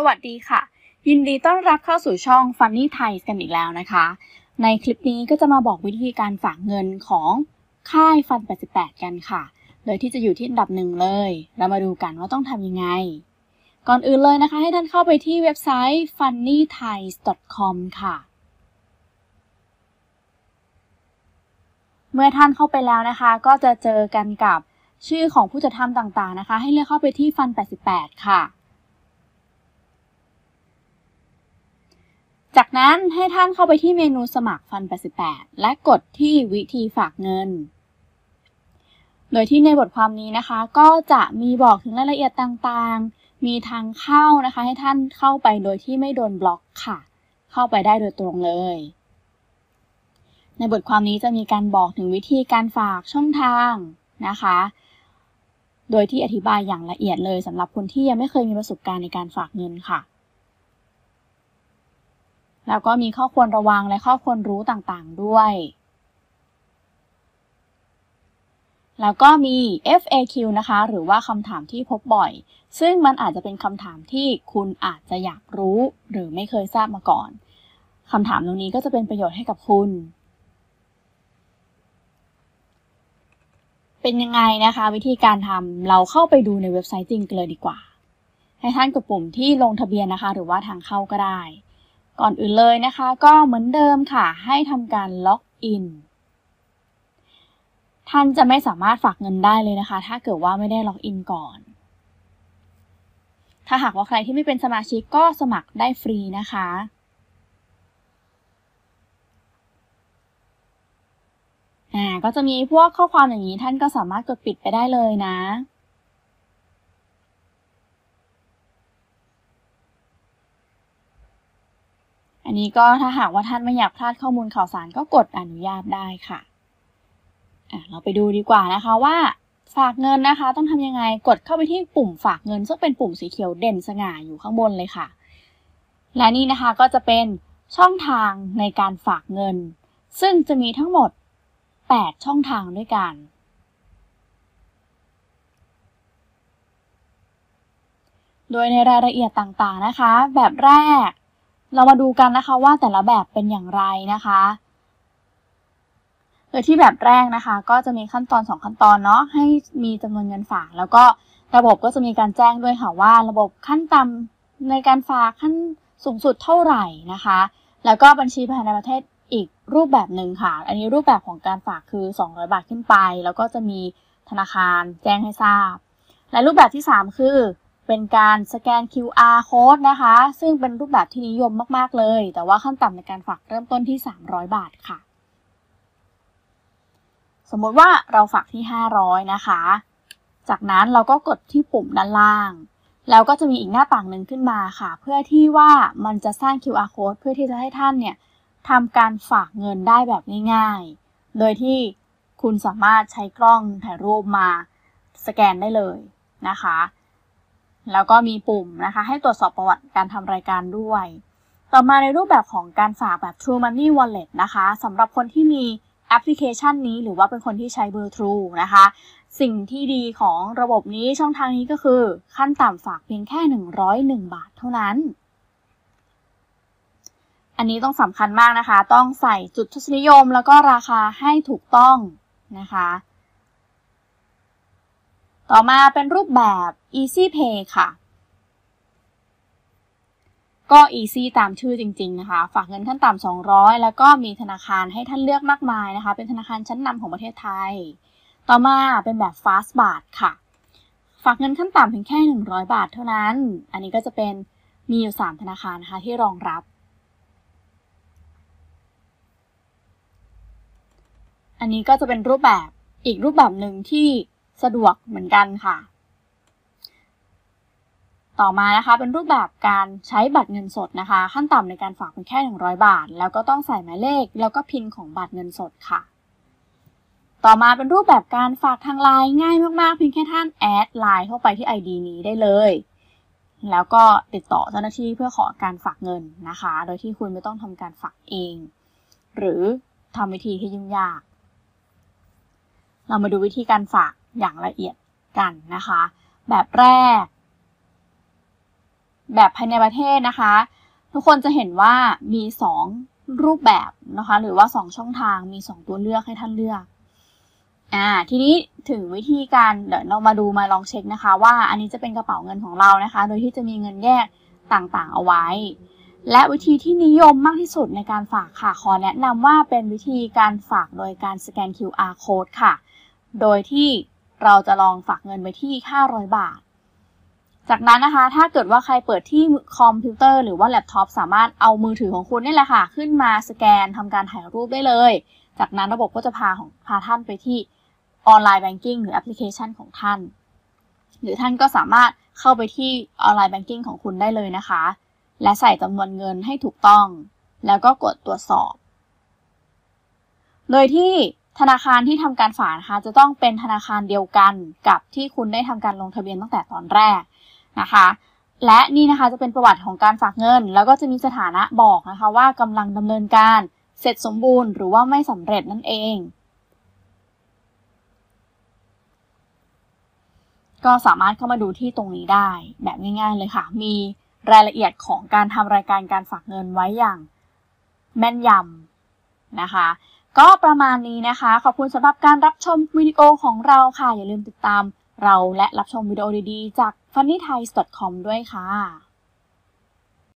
สวัสดีค่ะ ยินดีต้อนรับเข้าสู่ช่อง Funny Thai กันอีกแล้วนะคะ ในคลิปนี้ก็จะมาบอกวิธีการฝากเงินของค่ายฟัน 88 กันค่ะ โดยที่จะอยู่ที่อันดับหนึ่งเลย เรามาดูกันว่าต้องทำยังไง ก่อนอื่นเลยนะคะ ให้ท่านเข้าไปที่เว็บไซต์ funnythai.com ค่ะ เมื่อท่านเข้าไปแล้วนะคะ ก็จะเจอกันกับชื่อของผู้จัดทำต่างๆนะคะ ให้เลือกเข้าไปที่ฟัน 88 ค่ะ จากนั้นให้ท่านเข้าไปที่เมนูสมัครฟัน 88 และกดที่วิธีฝากเงิน โดยที่ในบทความนี้นะคะ ก็จะมีบอกถึงรายละเอียดต่างๆ มีทางเข้านะคะ ให้ท่านเข้าไปโดยที่ไม่โดนบล็อกค่ะ เข้าไปได้โดยตรงเลย ในบทความนี้จะมีการบอกถึงวิธีการฝากช่องทางนะคะ โดยที่อธิบายอย่างละเอียดเลยสำหรับคนที่ยังไม่เคยมีประสบการณ์ในการฝากเงินค่ะ แล้วก็มีข้อควรระวังและข้อควรรู้ต่างๆด้วย แล้วก็มี FAQ นะคะ หรือว่าคำถามที่พบบ่อย ซึ่งมันอาจจะเป็นคำถามที่คุณอาจจะอยากรู้หรือไม่เคยทราบมาก่อนคำถามตรงนี้ก็จะเป็นประโยชน์ให้กับคุณ เป็นยังไงนะคะ วิธีการทำเราเข้าไปดูในเว็บไซต์จริงเลยดีกว่า ให้ท่านกดปุ่มที่ลงทะเบียนนะคะ หรือว่าทางเข้าก็ได้ ก่อนอื่นเลยนะคะ ก็เหมือนเดิมค่ะ ให้ทำการล็อกอิน ท่านจะไม่สามารถฝากเงินได้เลยนะคะ ถ้าเกิดว่าไม่ได้ล็อกอินก่อน ถ้าหากว่าใครที่ไม่เป็นสมาชิกก็สมัครได้ฟรีนะคะอ่าก็จะมีพวกข้อความอย่างนี้ท่านก็สามารถกดปิดไปได้เลยนะ อันนี้ก็ถ้าหากว่าท่านไม่อยากพลาดข้อมูลข่าวสารก็กดอนุญาตได้ค่ะอะ เราไปดูดีกว่านะคะว่าฝากเงินนะคะ ต้องทำยังไงกดเข้าไปที่ปุ่มฝากเงิน ซึ่งเป็นปุ่มสีเขียวเด่นสง่าอยู่ข้างบนเลยค่ะ และนี่นะคะก็จะเป็นช่องทางในการฝากเงิน ซึ่งจะมีทั้งหมด 8 ช่องทางด้วยกัน โดยในรายละเอียดต่างๆนะคะ แบบแรก เรามาดูกันนะคะว่าแต่ละแบบเป็นอย่างไรนะคะ โดยที่แบบแรกนะคะ ก็จะมีขั้นตอน 2 ขั้นตอนเนาะให้มีจำนวนเงินฝาก แล้วก็ระบบก็จะมีการแจ้งด้วยค่ะว่า ระบบขั้นต่ำในการฝากขั้นสูงสุดเท่าไหร่นะคะ แล้วก็บัญชีภายในประเทศอีกรูปแบบหนึ่งค่ะ อันนี้รูปแบบของการฝากคือ 200 บาทขึ้นไป แล้วก็จะมีธนาคารแจ้งให้ทราบ และรูปแบบที่ 3 คือ เป็นการสแกน QR code นะคะ ซึ่งเป็นรูปแบบที่นิยมมาก ๆ เลย แต่ว่าขั้นต่ำในการฝากเริ่มต้นที่ 300 บาทค่ะ สมมติว่าเราฝากที่ 500 นะคะ จากนั้นเราก็กดที่ปุ่มด้านล่าง แล้วก็จะมีอีกหน้าต่างหนึ่งขึ้นมาค่ะ เพื่อที่ว่ามันจะสร้าง QR code เพื่อที่จะให้ท่านเนี่ยทำการฝากเงินได้แบบง่ายๆ โดยที่คุณสามารถใช้กล้องถ่ายรูปมาสแกนได้เลยนะคะ แล้วก็มีปุ่มนะคะ ให้ตรวจสอบประวัติการทำรายการด้วย ต่อมาในรูปแบบของการฝากแบบ True Money Wallet นะคะสำหรับคนที่มีแอปพลิเคชันนี้หรือว่าเป็นคนที่ใช้เบอร์ True นะคะ สิ่งที่ดีของระบบนี้ช่องทางนี้ก็คือ ขั้นต่ำฝากเพียงแค่ 101 บาทเท่านั้น อันนี้ต้องสำคัญมากนะคะ ต้องใส่จุดทศนิยมแล้วก็ราคาให้ถูกต้องนะคะ ต่อมาเป็นรูปแบบ Easy Pay ค่ะ ก็ Easy ตามชื่อจริง ๆ นะคะ ฝากเงินขั้นต่ำ200 แล้วก็มีธนาคารให้ท่านเลือกมากมายนะคะ เป็นธนาคารชั้นนำของประเทศไทย ต่อมาเป็นแบบ Fast b a t ค่ะ ฝากเงินขั้นต่ำเพียงแค่ 100 บาทเท่านั้น อันนี้ก็จะเป็นมีอยู่ 3 ธนาคารนะคะที่รองรับ อันนี้ก็จะเป็นรูปแบบอีกรูปแบบหนึ่งที่ สะดวกเหมือนกันค่ะ ต่อมานะคะเป็นรูปแบบการใช้บัตรเงินสดนะคะ ขั้นต่ำในการฝากเป็นแค่ 100 บาท แล้วก็ต้องใส่หมายเลข แล้วก็พินของบัตรเงินสดค่ะ ต่อมาเป็นรูปแบบการฝากทางไลน์ง่ายมากๆ เพียงแค่ท่านแอดไลน์เข้าไปที่ ID นี้ได้เลยแล้วก็ติดต่อเจ้าหน้าที่เพื่อขอการฝากเงินนะคะ โดยที่คุณไม่ต้องทำการฝากเอง หรือทำวิธีที่ยุ่งยาก เรามาดูวิธีการฝาก อย่างละเอียดกันนะคะ แบบแรก แบบภายในประเทศนะคะ ทุกคนจะเห็นว่ามี 2 รูปแบบนะคะ หรือว่า 2 ช่องทางมี 2 ตัวเลือกให้ท่านเลือกอ่าทีนี้ถึงวิธีการเดี๋ยวเรามาดูมาลองเช็คนะคะ ว่าอันนี้จะเป็นกระเป๋าเงินของเรานะคะ โดยที่จะมีเงินแยกต่างๆเอาไว้ และวิธีที่นิยมมากที่สุดในการฝากค่ะขอแนะนำว่าเป็นวิธีการฝากโดยการสแกน QR code ค่ะ โดยที่ เราจะลองฝากเงินไปที่ 500 บาท จากนั้นนะคะ ถ้าเกิดว่าใครเปิดที่คอมพิวเตอร์หรือว่าแล็ปท็อปสามารถเอามือถือของคุณนี่แหละค่ะ ขึ้นมาสแกนทำการถ่ายรูปได้เลย จากนั้นระบบก็จะพาของพาท่านไปที่ online banking หรือแอปพลิเคชันของท่าน หรือท่านก็สามารถเข้าไปที่ออนไลน์แบงกิ้งของคุณได้เลยนะคะ และใส่จำนวนเงินให้ถูกต้อง แล้วก็กดตรวจสอบ โดยที่ ธนาคารที่ทำการฝากนะคะจะต้องเป็นธนาคารเดียวกันกับที่คุณได้ทำการลงทะเบียนตั้งแต่ตอนแรกนะคะ และนี่นะคะจะเป็นประวัติของการฝากเงิน แล้วก็จะมีสถานะบอกนะคะว่ากำลังดำเนินการเสร็จสมบูรณ์หรือว่าไม่สำเร็จนั่นเอง ก็สามารถเข้ามาดูที่ตรงนี้ได้แบบง่าย ๆ เลยค่ะ มีรายละเอียดของการทำรายการการฝากเงินไว้อย่างแม่นยำนะคะ ก็ประมาณนี้นะคะ ขอบคุณสำหรับการรับชมวิดีโอของเราค่ะ อย่าลืมติดตามเราและรับชมวิดีโอดีๆ จาก funnythai.com ด้วยค่ะ